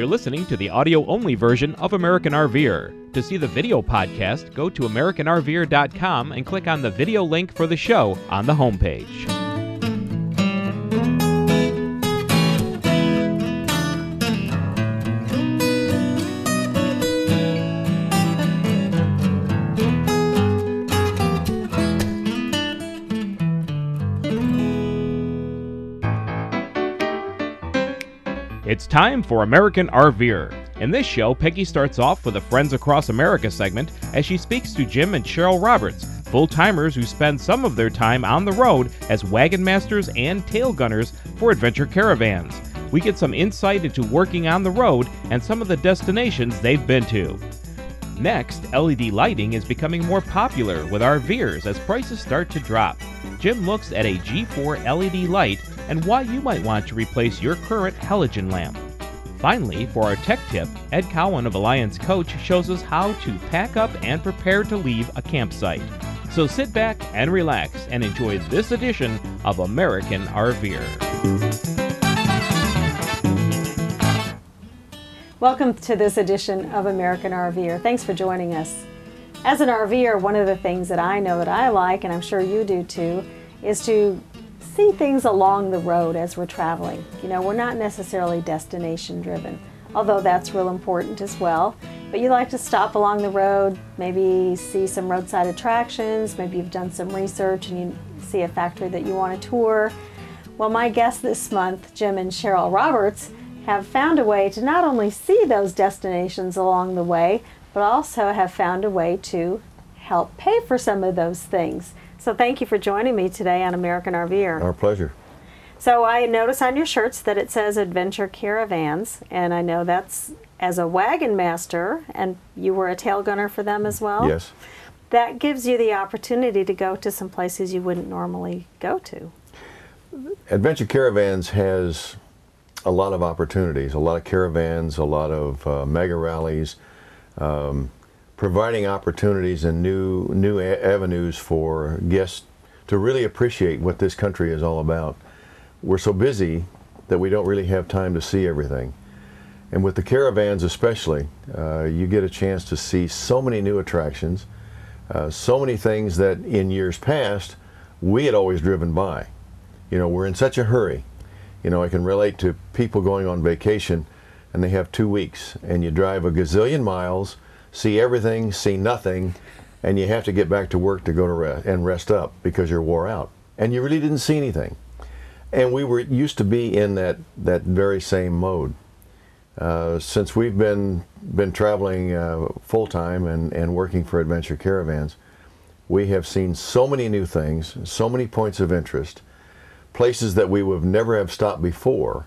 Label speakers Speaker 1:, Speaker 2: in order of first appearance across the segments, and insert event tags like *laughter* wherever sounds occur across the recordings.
Speaker 1: You're listening to the audio only version of American RVer. To see the video podcast, go to AmericanRVer.com and click on the video link for the show on the homepage. It's time for American RVer. In this show, Peggy starts off with a Friends Across America segment as she speaks to Jim and Cheryl Roberts, full timers who spend some of their time on the road as wagon masters and tail gunners for adventure caravans. We get some insight into working on the road and some of the destinations they've been to. Next, LED lighting is becoming more popular with RVers as prices start to drop. Jim looks at a G4 LED light and why you might want to replace your current halogen lamp. Finally, for our tech tip, Ed Cowan of Alliance Coach shows us how to pack up and prepare to leave a campsite. So sit back and relax and enjoy this edition of American RVer.
Speaker 2: Welcome to this edition of American RVer. Thanks for joining us. As an RVer, one of the things that I know that I like, and I'm sure you do too, is to see things along the road as we're traveling. You know, we're not necessarily destination driven, although that's real important as well. But you like to stop along the road, maybe see some roadside attractions, maybe you've done some research and you see a factory that you want to tour. Well, my guests this month, Jim and Cheryl Roberts, have found a way to not only see those destinations along the way, but also have found a way to help pay for some of those things. So thank you for joining me today on American RVer.
Speaker 3: Our pleasure.
Speaker 2: So I notice on your shirts that it says Adventure Caravans, and I know that's as a wagon master, and you were a tail gunner for them as well.
Speaker 3: Yes.
Speaker 2: That gives you the opportunity to go to some places you wouldn't normally go to.
Speaker 3: Adventure Caravans has a lot of opportunities, a lot of caravans, a lot of uh, mega rallies, um, providing opportunities and new new avenues for guests to really appreciate what this country is all about. We're so busy that we don't really have time to see everything. And with the caravans especially, uh, you get a chance to see so many new attractions, uh, so many things that in years past we had always driven by. You know, we're in such a hurry. You know, I can relate to people going on vacation and they have two weeks and you drive a gazillion miles, see everything, see nothing, and you have to get back to work to go to rest and rest up because you're wore out. And you really didn't see anything. And we were used to be in that, that very same mode. Uh, since we've been been traveling uh, full time and, and working for Adventure Caravans, we have seen so many new things, so many points of interest, places that we would never have stopped before,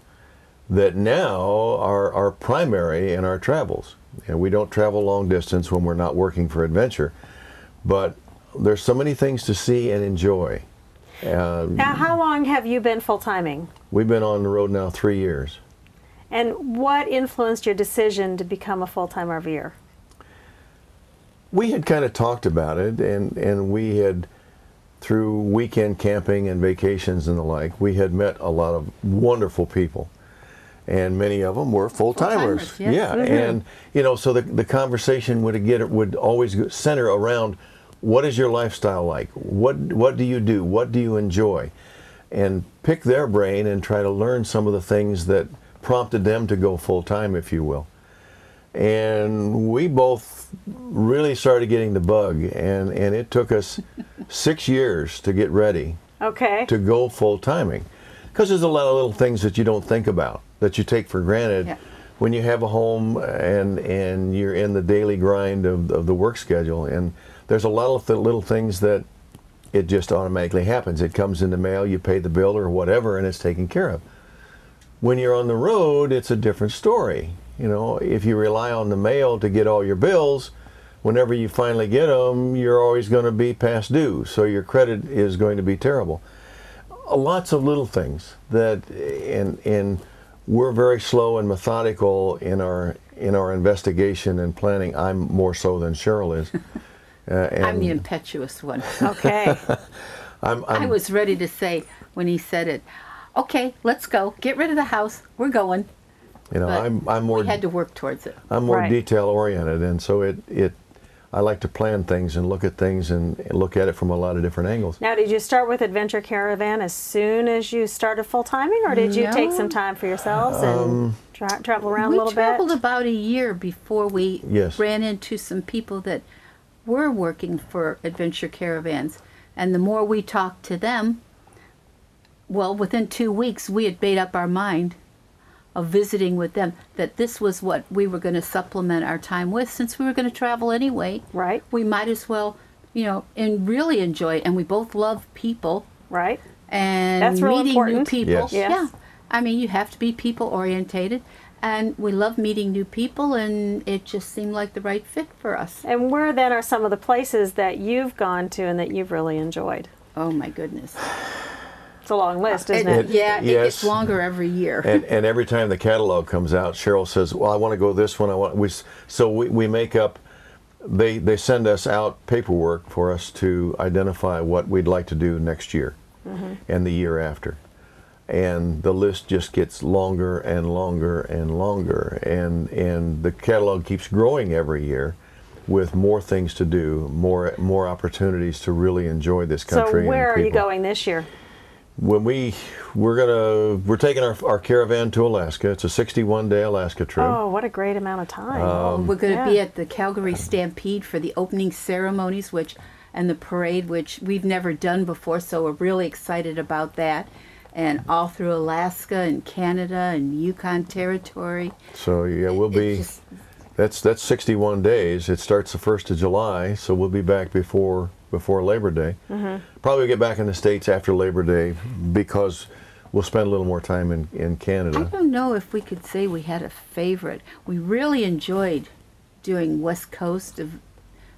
Speaker 3: that now are, are primary in our travels. And we don't travel long distance when we're not working for Adventure, but there's so many things to see and enjoy. Uh,
Speaker 2: Now, how long have you been full timing?
Speaker 3: we've been on the road now three years.
Speaker 2: And what influenced your decision to become a full time RVer?
Speaker 3: we had kind of talked about it and, and we had through weekend camping and vacations and the like we had met a lot of wonderful people and many of them were Full-timers,
Speaker 4: yes.
Speaker 3: yeah. Mm-hmm. And you know so the, the conversation would get would always center around what is your lifestyle like? What what do you do? What do you enjoy? And pick their brain and try to learn some of the things that prompted them to go full-time if you will. And we both really started getting the bug and, and it took us *laughs* six years to get ready
Speaker 2: Okay.
Speaker 3: to go full timing because there's a lot of little things that you don't think about that you take for granted
Speaker 4: Yeah.
Speaker 3: when you have a home and and you're in the daily grind of, of the work schedule. And there's a lot of th- little things that it just automatically happens. It comes in the mail you pay the bill or whatever and it's taken care of. When you're on the road it's a different story. You know if you rely on the mail to get all your bills whenever you finally get them you're always going to be past due. So your credit is going to be terrible lots of little things that and and we're very slow and methodical in our in our investigation and planning i'm more so than cheryl is *laughs* uh, and
Speaker 4: I'm the impetuous one.
Speaker 2: Okay. *laughs*
Speaker 3: I'm,
Speaker 4: I
Speaker 3: I'm
Speaker 4: was ready to say when he said it, okay, let's go. Get rid of the house. We're going.
Speaker 3: You know,
Speaker 4: But
Speaker 3: I'm I'm more
Speaker 4: we had to work towards it.
Speaker 3: I'm more
Speaker 2: Right.
Speaker 3: detail oriented, and so it it I like to plan things and look at things and, and look at it from a lot of different angles.
Speaker 2: Now, did you start with Adventure Caravan as soon as you started full timing, or did you take some time for yourselves and um, tra- travel around a little bit?
Speaker 4: We traveled about a year before we
Speaker 3: Yes.
Speaker 4: ran into some people that were working for adventure caravans and the more we talked to them well within two weeks we had made up our mind of visiting with them that this was what we were going to supplement our time with since we were going to travel anyway
Speaker 2: Right.
Speaker 4: we might as well you know and really enjoy it and we both love people
Speaker 2: Right.
Speaker 4: and
Speaker 2: That's real
Speaker 4: meeting
Speaker 2: important.
Speaker 4: new people.
Speaker 3: Yes.
Speaker 2: Yes.
Speaker 4: Yeah, I mean you have to be people orientated, and we love meeting new people, and it just seemed like the right fit for us.
Speaker 2: And where then are some of the places that you've gone to and that you've really enjoyed?
Speaker 4: Oh my goodness!
Speaker 2: It's a long list, isn't
Speaker 4: It-
Speaker 2: it?
Speaker 4: yeah, it gets longer every year.
Speaker 3: and and every time the catalog comes out, Cheryl says, "Well, I want to go this one. I want." We so we, we make up. They they send us out paperwork for us to identify what we'd like to do next year, mm-hmm. and the year after, and the list just gets longer and longer and longer, and and the catalog keeps growing every year. With more things to do, more more opportunities to really enjoy this
Speaker 2: So
Speaker 3: country. and
Speaker 2: where are you going this year?
Speaker 3: When we we're gonna we're taking our, our caravan to Alaska. It's a 61 day Alaska trip.
Speaker 2: Oh, what a great amount of time.
Speaker 3: Um,
Speaker 4: We're going to be at the Calgary Stampede for the opening ceremonies, which and the parade, which we've never done before, so we're really excited about that. And all through Alaska and Canada and Yukon Territory.
Speaker 3: So yeah, we'll
Speaker 4: It's
Speaker 3: be.
Speaker 4: just-
Speaker 3: That's that's 61 days. It starts the first of July, so we'll be back before before Labor Day.
Speaker 2: Mm-hmm.
Speaker 3: Probably get back in the states after Labor Day because we'll spend a little more time in in Canada.
Speaker 4: I don't know if we could say we had a favorite. We really enjoyed doing West Coast of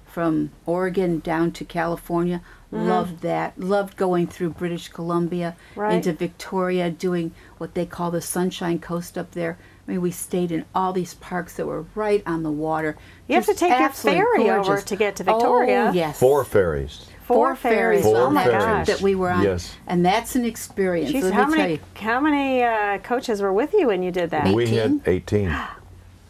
Speaker 4: from Oregon down to California. Loved that. Loved going through British Columbia
Speaker 2: Right.
Speaker 4: into Victoria, doing what they call the Sunshine Coast up there. I mean, we stayed in all these parks that were right on the water.
Speaker 2: You have to take your
Speaker 4: absolutely
Speaker 2: ferry over to get to Victoria.
Speaker 4: Oh, yes.
Speaker 3: Four ferries.
Speaker 2: Four ferries.
Speaker 3: Four
Speaker 2: oh my
Speaker 3: ferries.
Speaker 2: gosh.
Speaker 4: that we were on.
Speaker 3: Yes.
Speaker 4: And that's an experience.
Speaker 2: Jeez,
Speaker 4: let
Speaker 2: how
Speaker 4: me tell
Speaker 2: many
Speaker 4: you.
Speaker 2: how many uh, coaches were with you when you did that?
Speaker 3: We had
Speaker 4: 18? *gasps* *gasps*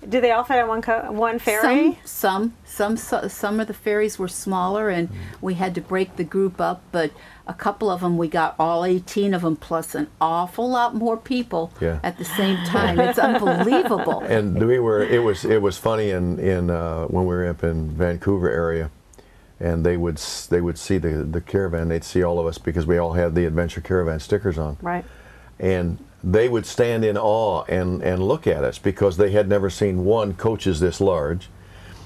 Speaker 3: 18.
Speaker 2: Do they all fit on one co- one ferry?
Speaker 4: Some, some, some, some of the ferries were smaller, and we had to break the group up. But a couple of them, we got all 18 of them, plus an awful lot more people
Speaker 3: Yeah.
Speaker 4: at the same time. It's unbelievable. *laughs*
Speaker 3: and we were it was it was funny in in uh, when we were up in Vancouver area and they would they would see the the caravan they'd see all of us because we all had the adventure caravan stickers on
Speaker 2: Right.
Speaker 3: and they would stand in awe and and look at us because they had never seen one coaches this large.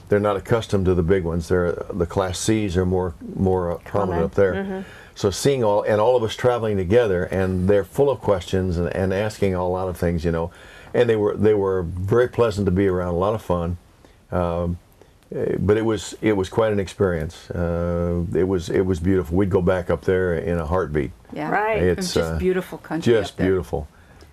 Speaker 3: They're not accustomed to the big ones. They're the class C's are more more uh, prominent up there. So seeing all and all of us traveling together and they're full of questions and, and asking a lot of things you know. And they were they were very pleasant to be around a lot of fun. Um, eh, but it was it was quite an experience. Uh, it was it was beautiful. We'd go back up there in a heartbeat.
Speaker 4: Yeah,
Speaker 2: Right.
Speaker 4: It
Speaker 3: It's,
Speaker 4: just
Speaker 3: uh,
Speaker 4: beautiful country.
Speaker 3: just
Speaker 4: up there.
Speaker 3: beautiful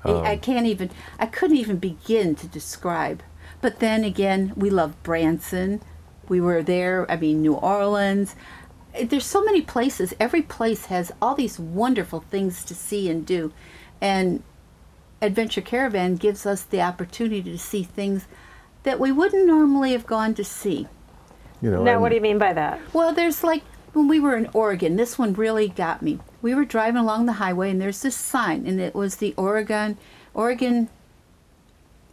Speaker 4: I- I can't even, I couldn't even begin to describe. But then again, we love Branson. We were there, I mean, New Orleans. Eh, There's so many places. Every place has all these wonderful things to see and do. And Adventure Caravan gives us the opportunity to see things that we wouldn't normally have gone to see.
Speaker 3: you know
Speaker 2: Now,
Speaker 3: and-
Speaker 2: what do you mean by that?
Speaker 4: Well, there's like when we were in Oregon, this one really got me. We were driving along the highway and there's this sign and it was the Oregon Oregon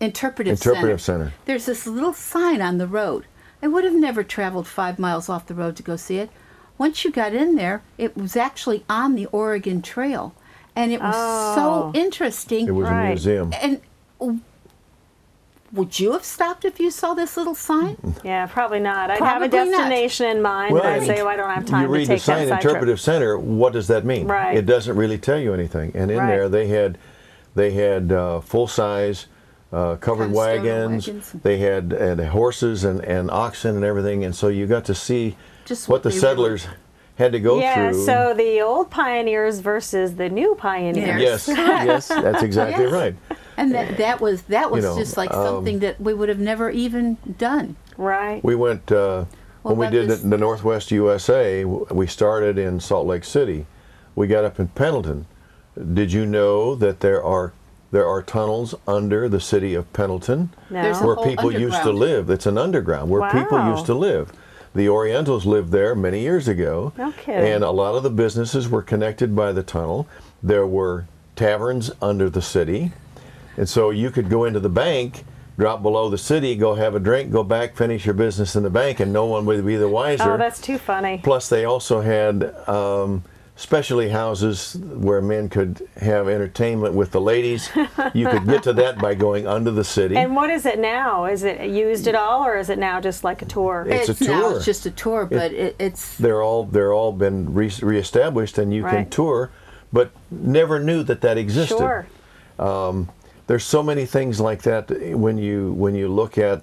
Speaker 4: Interpretive,
Speaker 3: Interpretive
Speaker 4: Center.
Speaker 3: Center.
Speaker 4: There's this little sign on the road. I would have never traveled 5 miles off the road to go see it. Once you got in there, it was actually on the Oregon Trail and it was
Speaker 2: Oh.
Speaker 4: so interesting.
Speaker 3: It was
Speaker 2: Right.
Speaker 3: a museum.
Speaker 4: and w- would you have stopped if you saw this little sign?
Speaker 2: Yeah, probably not. I'd have a
Speaker 4: Probably not.
Speaker 2: destination in mind, and I'd say, well, I don't have time
Speaker 3: you read
Speaker 2: to take
Speaker 3: the sign interpretive
Speaker 2: trip.
Speaker 3: center. What does that mean?
Speaker 2: Right.
Speaker 3: It doesn't really tell you anything. And in
Speaker 2: Right.
Speaker 3: there, they had they had uh, full size uh, covered
Speaker 4: Custom
Speaker 3: wagons.
Speaker 4: wagons.
Speaker 3: They had, had horses and, and oxen and everything. And so you got to see
Speaker 4: Just
Speaker 3: what
Speaker 4: what
Speaker 3: the
Speaker 4: they
Speaker 3: settlers had to go
Speaker 2: Yeah,
Speaker 3: through.
Speaker 2: Yeah, so the old pioneers versus the new pioneers.
Speaker 3: yes, yes, that's exactly
Speaker 4: Yes.
Speaker 3: right.
Speaker 4: And that that was that was
Speaker 3: know,
Speaker 4: just like
Speaker 3: um,
Speaker 4: something that we would have never even done.
Speaker 2: Right.
Speaker 3: We went uh, when we did
Speaker 4: this-
Speaker 3: the, the Northwest USA. We started in Salt Lake City. We got up in Pendleton. Did you know that there are There are tunnels under the city of Pendleton
Speaker 2: No.
Speaker 3: Where people used to live. It's an underground where people used to live. The Orientals lived there many years ago.
Speaker 2: Kidding.
Speaker 3: And a lot of the businesses were connected by the tunnel. There were taverns under the city. And so you could go into the bank, drop below the city, go have a drink, go back, finish your business in the bank, and no one would be the wiser.
Speaker 2: Oh, that's too funny.
Speaker 3: Plus, they also had um, specialty houses where men could have entertainment with the ladies. you could get to that by going under the city.
Speaker 2: And what is it now? Is it used at all, or is it now just like a tour?
Speaker 3: It's a tour.
Speaker 4: now it's just a tour, but it, it's
Speaker 3: they're all they're all been re- reestablished, and you can tour, but never knew that that existed.
Speaker 2: Sure.
Speaker 3: There's so many things like that when you when you look at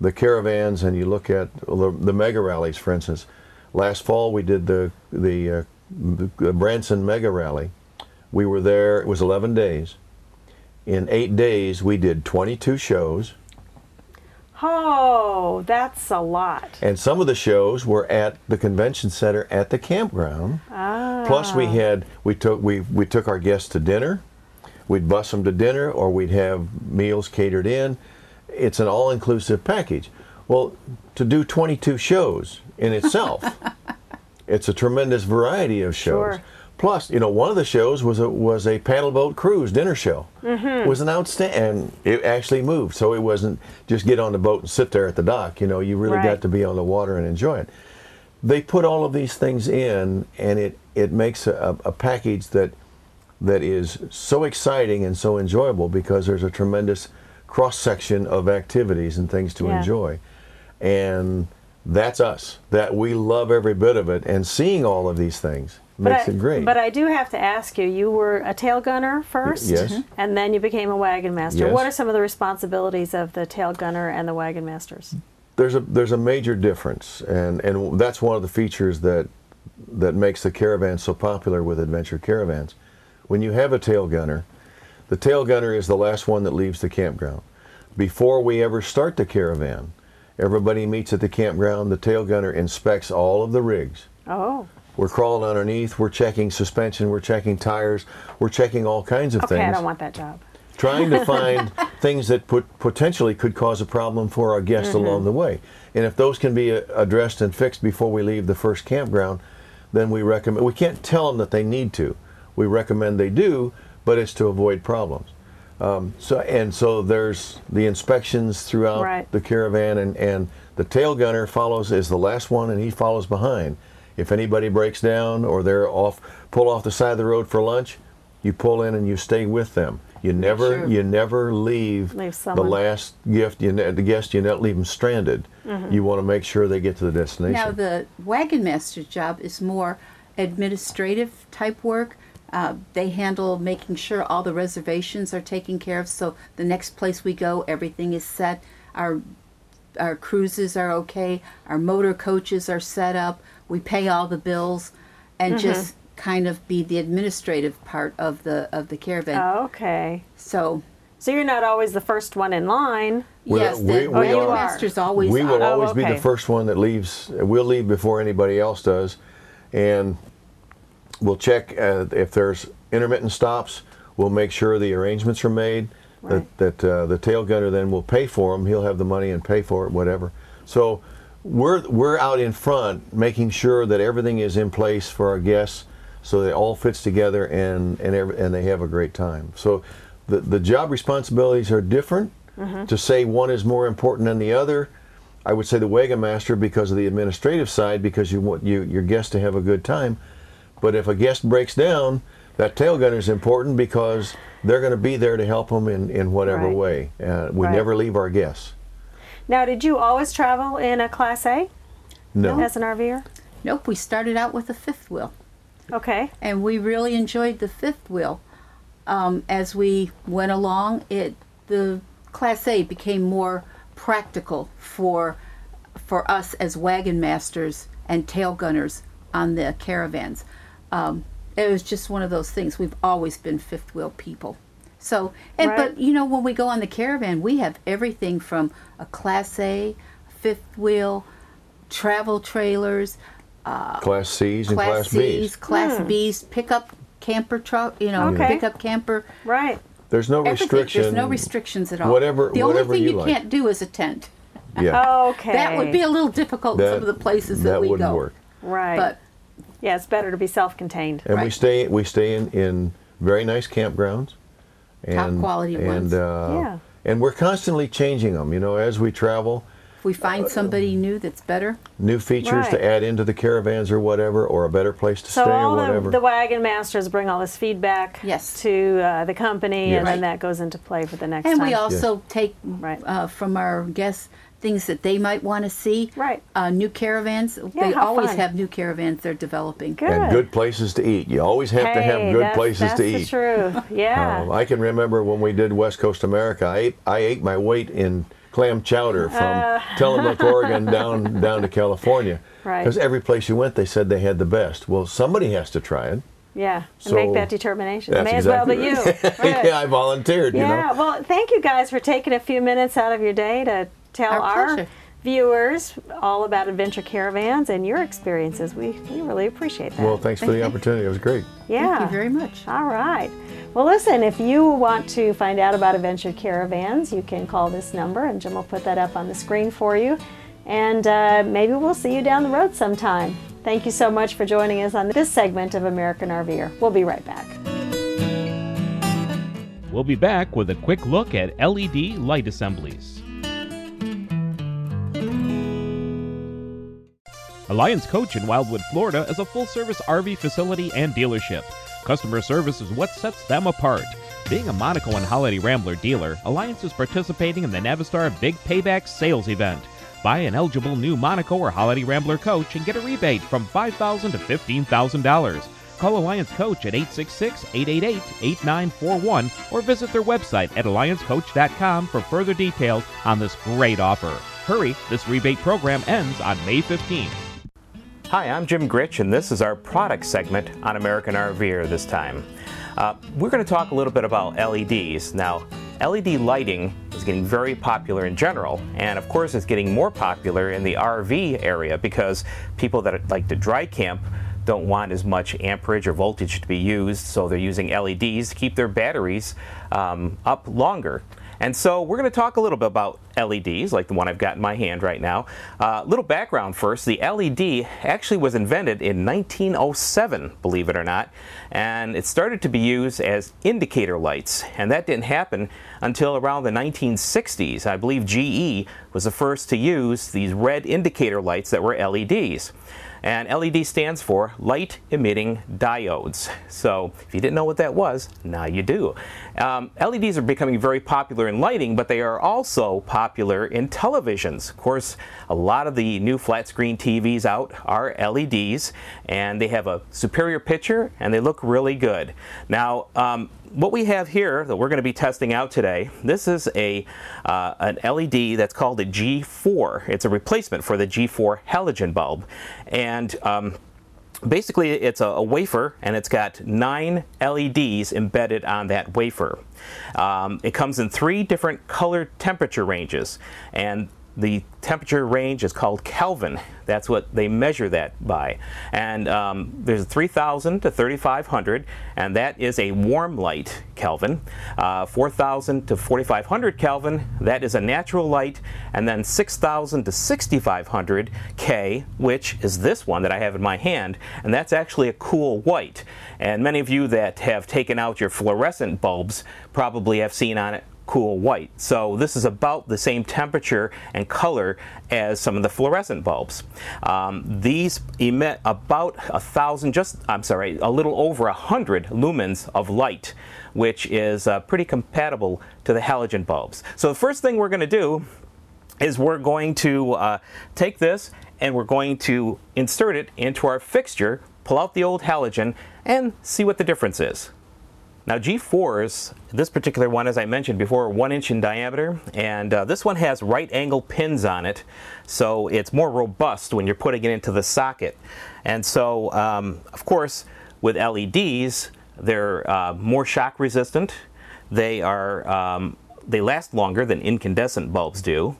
Speaker 3: the caravans and you look at the, the mega rallies, for instance. Last fall we did the the, uh, the Branson mega rally. We were there. It was 11 days. In eight days, we did 22 shows,
Speaker 2: Oh, that's a lot.
Speaker 3: and some of the shows were at the convention center at the campground. Ah. Plus, we had we took we we took our guests to dinner. We'd bus them to dinner, or we'd have meals catered in. It's an all-inclusive package. Well, to do 22 shows in itself, *laughs* it's a tremendous variety of shows.
Speaker 2: Sure.
Speaker 3: Plus, you know, one of the shows was a was a paddle boat cruise dinner show.
Speaker 2: Mm-hmm.
Speaker 3: It was an outstanding, and it actually moved, so it wasn't just get on the boat and sit there at the dock. You know, you really
Speaker 2: Right.
Speaker 3: got to be on the water and enjoy it they put all of these things in and it, it makes a, a package that that is so exciting and so enjoyable because there's a tremendous cross section of activities and things to
Speaker 2: Yeah.
Speaker 3: enjoy and that's us that we love every bit of it and seeing all of these things makes
Speaker 2: I,
Speaker 3: it great
Speaker 2: But I do have to ask you, you were a tail gunner first?
Speaker 3: yes. Mhm.
Speaker 2: And then you became a wagon master.
Speaker 3: Yes.
Speaker 2: What are some of the responsibilities of the tail gunner and the wagon masters?
Speaker 3: there's a there's a major difference, and and that's one of the features that that makes the caravan so popular with adventure caravans. When you have a tail gunner, the tail gunner is the last one that leaves the campground. Before we ever start the caravan, everybody meets at the campground. The tail gunner inspects all of the rigs.
Speaker 2: Oh,
Speaker 3: We're crawling underneath. We're checking suspension. We're checking tires. We're checking all kinds of
Speaker 2: okay,
Speaker 3: things Okay,
Speaker 2: I don't want that job.
Speaker 3: trying to *laughs* find things that put, potentially could cause a problem for our guests along the way. And if those can be uh, addressed and fixed before we leave the first campground, then we recommend. We can't tell them that they need to. We recommend they do, but it's to avoid problems. Um, so and so there's the inspections throughout
Speaker 2: Right.
Speaker 3: the caravan, and, and the tail gunner follows is the last one, and he follows behind. If anybody breaks down or they're off, pull off the side of the road for lunch, you pull in and you stay with them. You never
Speaker 4: Sure.
Speaker 3: you never leave,
Speaker 2: Leave
Speaker 3: the last gift. You ne- the guest you not leave them stranded. You want to make sure they get to the destination.
Speaker 4: Now, the wagon master's job is more administrative type work. Uh, they handle making sure all the reservations are taken care of. So the next place we go, everything is set. Our our cruises are okay. Our motor coaches are set up. We pay all the bills, and just kind of be the administrative part of the of the caravan.
Speaker 2: Oh, okay.
Speaker 4: so
Speaker 2: So you're not always the first one in line.
Speaker 3: We're-
Speaker 4: yes,
Speaker 3: we-
Speaker 4: the
Speaker 3: we
Speaker 4: wagon
Speaker 2: are-
Speaker 4: master's always
Speaker 3: we will
Speaker 4: are.
Speaker 3: always be
Speaker 2: okay.
Speaker 3: the first one that leaves. We'll leave before anybody else does, and we'll check uh, if there's intermittent stops. We'll make sure the arrangements are made.
Speaker 2: Right.
Speaker 3: That that uh, the tail gunner then will pay for them. He'll have the money and pay for it, whatever. So we're we're out in front, making sure that everything is in place for our guests, so that it all fits together and and every, and they have a great time. So the the job responsibilities are different. To say one is more important than the other, I would say the wagon master because of the administrative side, because you want you, your guests to have a good time. But if a guest breaks down, that tail gunner is important because they're going to be there to help them in, in whatever
Speaker 2: Right.
Speaker 3: way. Uh, we
Speaker 2: Right.
Speaker 3: never leave our guests.
Speaker 2: Now, did you always travel in a Class A
Speaker 3: No.
Speaker 2: as an RVer?
Speaker 4: Nope, we started out with a fifth wheel.
Speaker 2: Okay.
Speaker 4: and we really enjoyed the fifth wheel. Um, as we went along, it the Class A became more practical for for us as wagon masters and tail gunners on the caravans. Um, it was just one of those things. We've always been fifth wheel people. So, and
Speaker 2: Right.
Speaker 4: but you know, when we go on the caravan, we have everything from a Class A, fifth wheel, travel trailers, uh,
Speaker 3: Class C's and
Speaker 4: Class
Speaker 3: Class
Speaker 4: C's,
Speaker 3: B's.
Speaker 4: Class B's, pickup camper truck, you know,
Speaker 2: Hmm. Okay.
Speaker 4: pickup camper.
Speaker 2: Right.
Speaker 3: There's no
Speaker 4: Everything.
Speaker 3: restriction.
Speaker 4: There's no restrictions at all.
Speaker 3: Whatever-
Speaker 4: The only thing
Speaker 3: you
Speaker 4: you,
Speaker 3: like.
Speaker 4: can't do is a tent.
Speaker 3: Yeah,
Speaker 2: Okay.
Speaker 4: That would be a little difficult in some of the places that,
Speaker 3: that
Speaker 4: we
Speaker 3: wouldn't
Speaker 4: go.
Speaker 3: work.
Speaker 2: right.
Speaker 4: But
Speaker 2: yeah, it's better to be self-contained.
Speaker 3: And we stay we stay in, in very nice campgrounds. And,
Speaker 4: quality
Speaker 3: and,
Speaker 4: ones.
Speaker 3: Uh,
Speaker 2: Yeah.
Speaker 3: And we're constantly changing them. You know, as we travel,
Speaker 4: if we find somebody new that's better,
Speaker 3: new features
Speaker 2: Right.
Speaker 3: to add into the caravans or whatever, or a better place to
Speaker 2: So
Speaker 3: stay
Speaker 2: all
Speaker 3: or
Speaker 2: the,
Speaker 3: whatever.
Speaker 2: the wagon masters bring all this feedback
Speaker 4: Yes.
Speaker 2: to uh, the company,
Speaker 3: Yes.
Speaker 2: and then that goes into play for the next
Speaker 4: and
Speaker 2: time.
Speaker 4: we also take
Speaker 2: Right.
Speaker 4: uh, from our guests things that they might want to see.
Speaker 2: Right.
Speaker 4: Uh, new caravans.
Speaker 2: Yeah,
Speaker 4: they always
Speaker 2: fun.
Speaker 4: have new caravans they're developing.
Speaker 2: Good.
Speaker 3: and good places to eat. You always have to have good
Speaker 2: that's-
Speaker 3: places
Speaker 2: that's
Speaker 3: to
Speaker 2: the
Speaker 3: eat.
Speaker 2: true. *laughs* Yeah.
Speaker 3: Um, I can remember when we did West Coast America. I ate, I ate my weight in clam chowder from
Speaker 2: Uh. *laughs*
Speaker 3: Tillamook, Oregon, down down to California.
Speaker 2: Right.
Speaker 3: Because every place you went, they said they had the best. Well, somebody has to try it.
Speaker 2: yeah. And
Speaker 3: So-
Speaker 2: make that determination. It
Speaker 3: That's
Speaker 2: may
Speaker 3: exactly
Speaker 2: as well be
Speaker 3: right.
Speaker 2: you. Right. *laughs*
Speaker 3: yeah, I volunteered.
Speaker 2: Yeah,
Speaker 3: You know.
Speaker 2: well, thank you guys for taking a few minutes out of your day to tell
Speaker 4: Our
Speaker 2: our, viewers all about adventure caravans and your experiences. We, we really appreciate that.
Speaker 3: Well, thanks for the opportunity. It was great.
Speaker 2: yeah.
Speaker 4: Thank you very much.
Speaker 2: All right. Well, listen, if you want to find out about Adventure Caravans, you can call this number, and Jim will put that up on the screen for you. And uh, maybe we'll see you down the road sometime. Thank you so much for joining us on this segment of American RVer. We'll be right back.
Speaker 1: We'll be back with a quick look at LED light assemblies. Alliance Coach in Wildwood, Florida is a full service RV facility and dealership. Customer service is what sets them apart. Being a Monaco and Holiday Rambler dealer, Alliance is participating in the Navistar Big Payback sales event. Buy an eligible new Monaco or Holiday Rambler coach and get a rebate from $5,000 to $15,000. Call Alliance Coach at 866 888 8941 or visit their website at alliancecoach.com for further details on this great offer. Hurry, this rebate program ends on May 15th.
Speaker 5: Hi, I'm Jim Gritch, and this is our product segment on American RVer this time. Uh, we're going to talk a little bit about LEDs. Now, LED lighting is getting very popular in general, and of course, it's getting more popular in the RV area because people that like to dry camp don't want as much amperage or voltage to be used, so they're using LEDs to keep their batteries um, up longer. And so we're going to talk a little bit about LEDs, like the one I've got in my hand right now. A uh, little background first. The LED actually was invented in 1907, believe it or not, and it started to be used as indicator lights. And that didn't happen until around the 1960s. I believe GE was the first to use these red indicator lights that were LEDs. And LED stands for light emitting diodes. So if you didn't know what that was, now you do. Um, LEDs are becoming very popular in lighting, but they are also popular in televisions. Of course, a lot of the new flat screen TVs out are LEDs, and they have a superior picture and they look really good. Now, um, what we have here that we're going to be testing out today, this is a uh, an LED that's called a G4. It's a replacement for the G4 halogen bulb, and um, basically it's a, a, wafer and it's got nine LEDs embedded on that wafer. Um, it comes in three different color temperature ranges, and the temperature range is called Kelvin. That's what they measure that by. And um, there's 3000 to 3500, and that is a warm light Kelvin. Uh, 4000 to 4500 Kelvin, that is a natural light. And then 6000 to 6500 K, which is this one that I have in my hand, and that's actually a cool white. And many of you that have taken out your fluorescent bulbs probably have seen on it cool white. So this is about the same temperature and color as some of the fluorescent bulbs. Um, these emit about a thousand, just I'm sorry, a little over a hundred lumens of light, which is uh, pretty compatible to the halogen bulbs. So the first thing we're going to do is we're going to uh, take this and we're going to insert it into our fixture, pull out the old halogen, and see what the difference is. Now G4s, this particular one, as I mentioned before, one inch in diameter, and uh, this one has right angle pins on it, so it's more robust when you're putting it into the socket. And so, um, of course, with LEDs, they're uh, more shock resistant. They are um, they last longer than incandescent bulbs do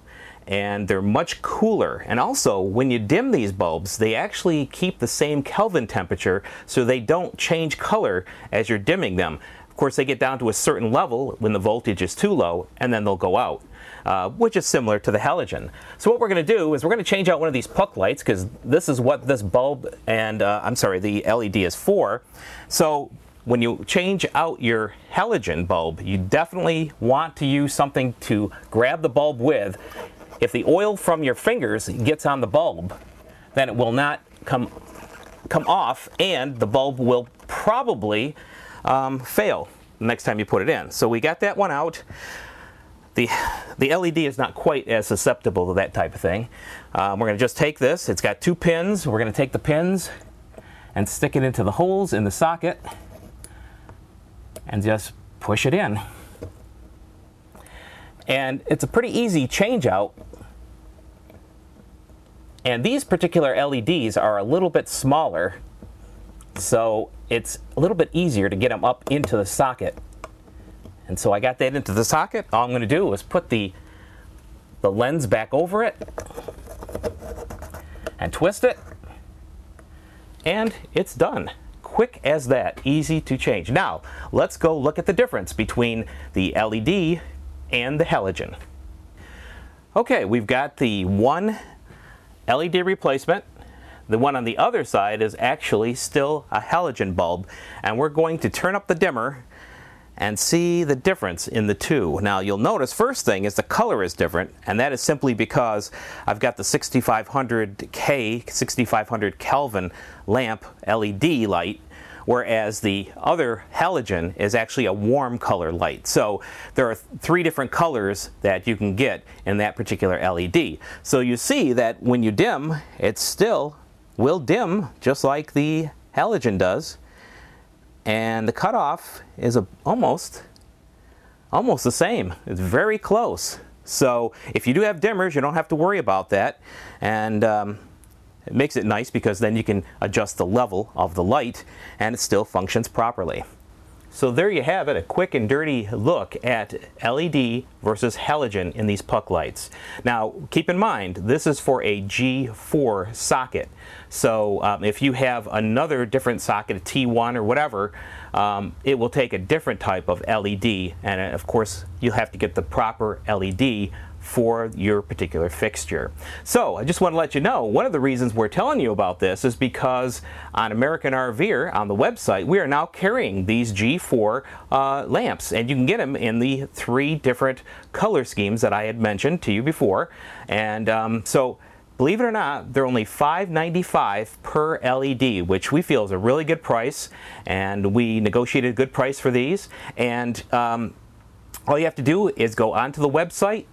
Speaker 5: and they're much cooler. And also, when you dim these bulbs, they actually keep the same Kelvin temperature so they don't change color as you're dimming them. Of course, they get down to a certain level when the voltage is too low, and then they'll go out. Uh, which is similar to the halogen. So what we're going to do is we're going to change out one of these puck lights because this is what this bulb and uh, I'm sorry the LED is for. So when you change out your halogen bulb, you definitely want to use something to grab the bulb with. If the oil from your fingers gets on the bulb, then it will not come come off and the bulb will probably um, fail next time you put it in. So we got that one out. The, the LED is not quite as susceptible to that type of thing. Um, we're going to just take this. It's got two pins. We're going to take the pins and stick it into the holes in the socket and just push it in. And it's a pretty easy change out. And these particular LEDs are a little bit smaller, so it's a little bit easier to get them up into the socket and so I got that into the socket. All I'm going to do is put the, the lens back over it and twist it. And it's done. Quick as that, easy to change. Now, let's go look at the difference between the LED and the halogen. Okay, we've got the one LED replacement. The one on the other side is actually still a halogen bulb, and we're going to turn up the dimmer and see the difference in the two. Now you'll notice first thing is the color is different and that is simply because I've got the 6500K, 6500 Kelvin lamp LED light whereas the other halogen is actually a warm color light. So there are three different colors that you can get in that particular LED. So you see that when you dim, it still will dim just like the halogen does and the cutoff is a, almost almost the same. It's very close. So if you do have dimmers, you don't have to worry about that, and um, it makes it nice because then you can adjust the level of the light, and it still functions properly. So there you have it, a quick and dirty look at LED versus halogen in these puck lights. Now keep in mind, this is for a G4 socket. So um, if you have another different socket, a T1 or whatever, um, it will take a different type of LED and uh, of course you'll have to get the proper LED for your particular fixture. So I just want to let you know, one of the reasons we're telling you about this is because on American RVer on the website, we are now carrying these G4 uh, lamps and you can get them in the three different color schemes that I had mentioned to you before. And um, so Believe it or not, they're only $5.95 per LED, which we feel is a really good price, and we negotiated a good price for these. And um, all you have to do is go onto the website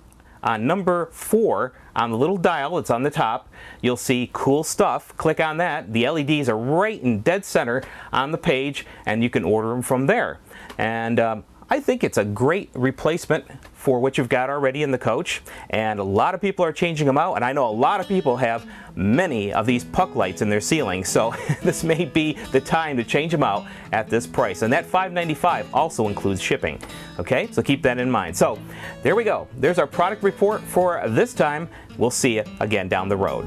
Speaker 5: on number four on the little dial, that's on the top, you'll see cool stuff. Click on that. The LEDs are right in dead center on the page, and you can order them from there. And um, I think it's a great replacement for what you've got already in the coach. And a lot of people are changing them out and I know a lot of people have many of these puck lights in their ceiling. So *laughs* this may be the time to change them out at this price. And that $5.95 also includes shipping okay? So keep that in mind. So there we go. There's our product report for this time. We'll see you again down the road.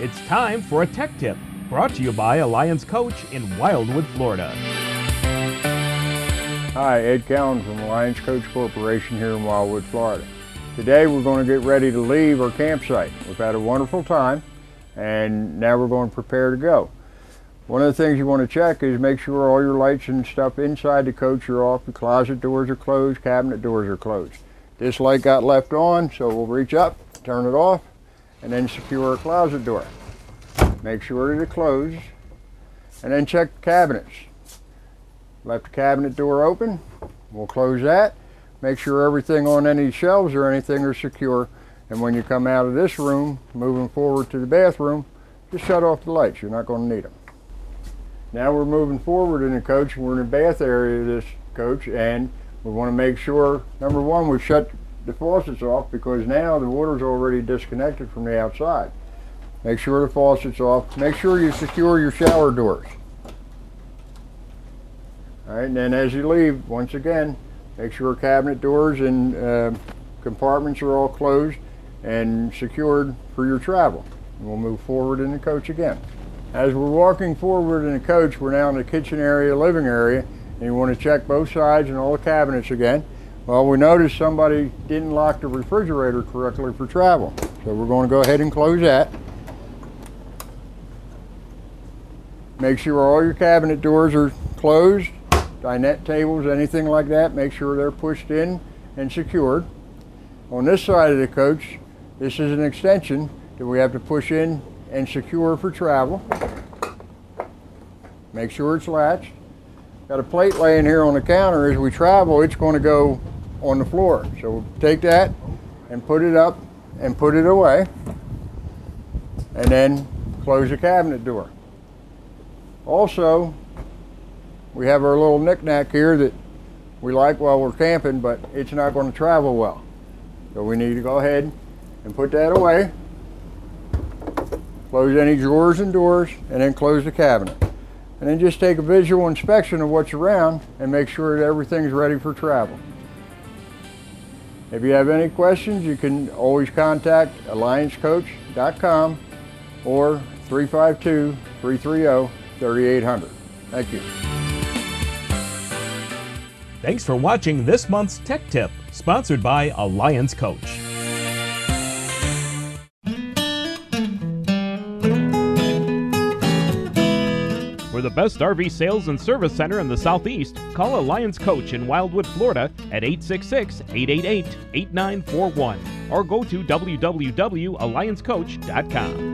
Speaker 1: It's time for a tech tip Brought to you by Alliance Coach in Wildwood, Florida.
Speaker 6: Hi, Ed Cowan from Alliance Coach Corporation here in Wildwood, Florida. Today we're going to get ready to leave our campsite. We've had a wonderful time and now we're going to prepare to go. One of the things you want to check is make sure all your lights and stuff inside the coach are off, the closet doors are closed, cabinet doors are closed. This light got left on, so we'll reach up, turn it off, and then secure our closet door. Make sure they're closed. And then check the cabinets. Left the cabinet door open. We'll close that. Make sure everything on any shelves or anything are secure. And when you come out of this room, moving forward to the bathroom, just shut off the lights. You're not going to need them. Now we're moving forward in the coach. We're in the bath area of this coach and we want to make sure, number one, we shut the faucets off because now the water's already disconnected from the outside. Make sure the faucet's off. Make sure you secure your shower doors. All right, and then as you leave, once again, make sure cabinet doors and uh, compartments are all closed and secured for your travel. And we'll move forward in the coach again. As we're walking forward in the coach, we're now in the kitchen area, living area, and you want to check both sides and all the cabinets again. Well, we noticed somebody didn't lock the refrigerator correctly for travel. So we're going to go ahead and close that. Make sure all your cabinet doors are closed, dinette tables, anything like that, make sure they're pushed in and secured. On this side of the coach, this is an extension that we have to push in and secure for travel. Make sure it's latched. Got a plate laying here on the counter. As we travel, it's going to go on the floor. So we'll take that and put it up and put it away. And then close the cabinet door. Also, we have our little knickknack here that we like while we're camping, but it's not going to travel well. So we need to go ahead and put that away. Close any drawers and doors, and then close the cabinet. And then just take a visual inspection of what's around and make sure that everything's ready for travel. If you have any questions, you can always contact alliancecoach.com or 352 330 3800. Thank you.
Speaker 1: Thanks for watching this month's Tech Tip, sponsored by Alliance Coach. For the best RV sales and service center in the Southeast, call Alliance Coach in Wildwood, Florida at 866 888 8941 or go to www.alliancecoach.com.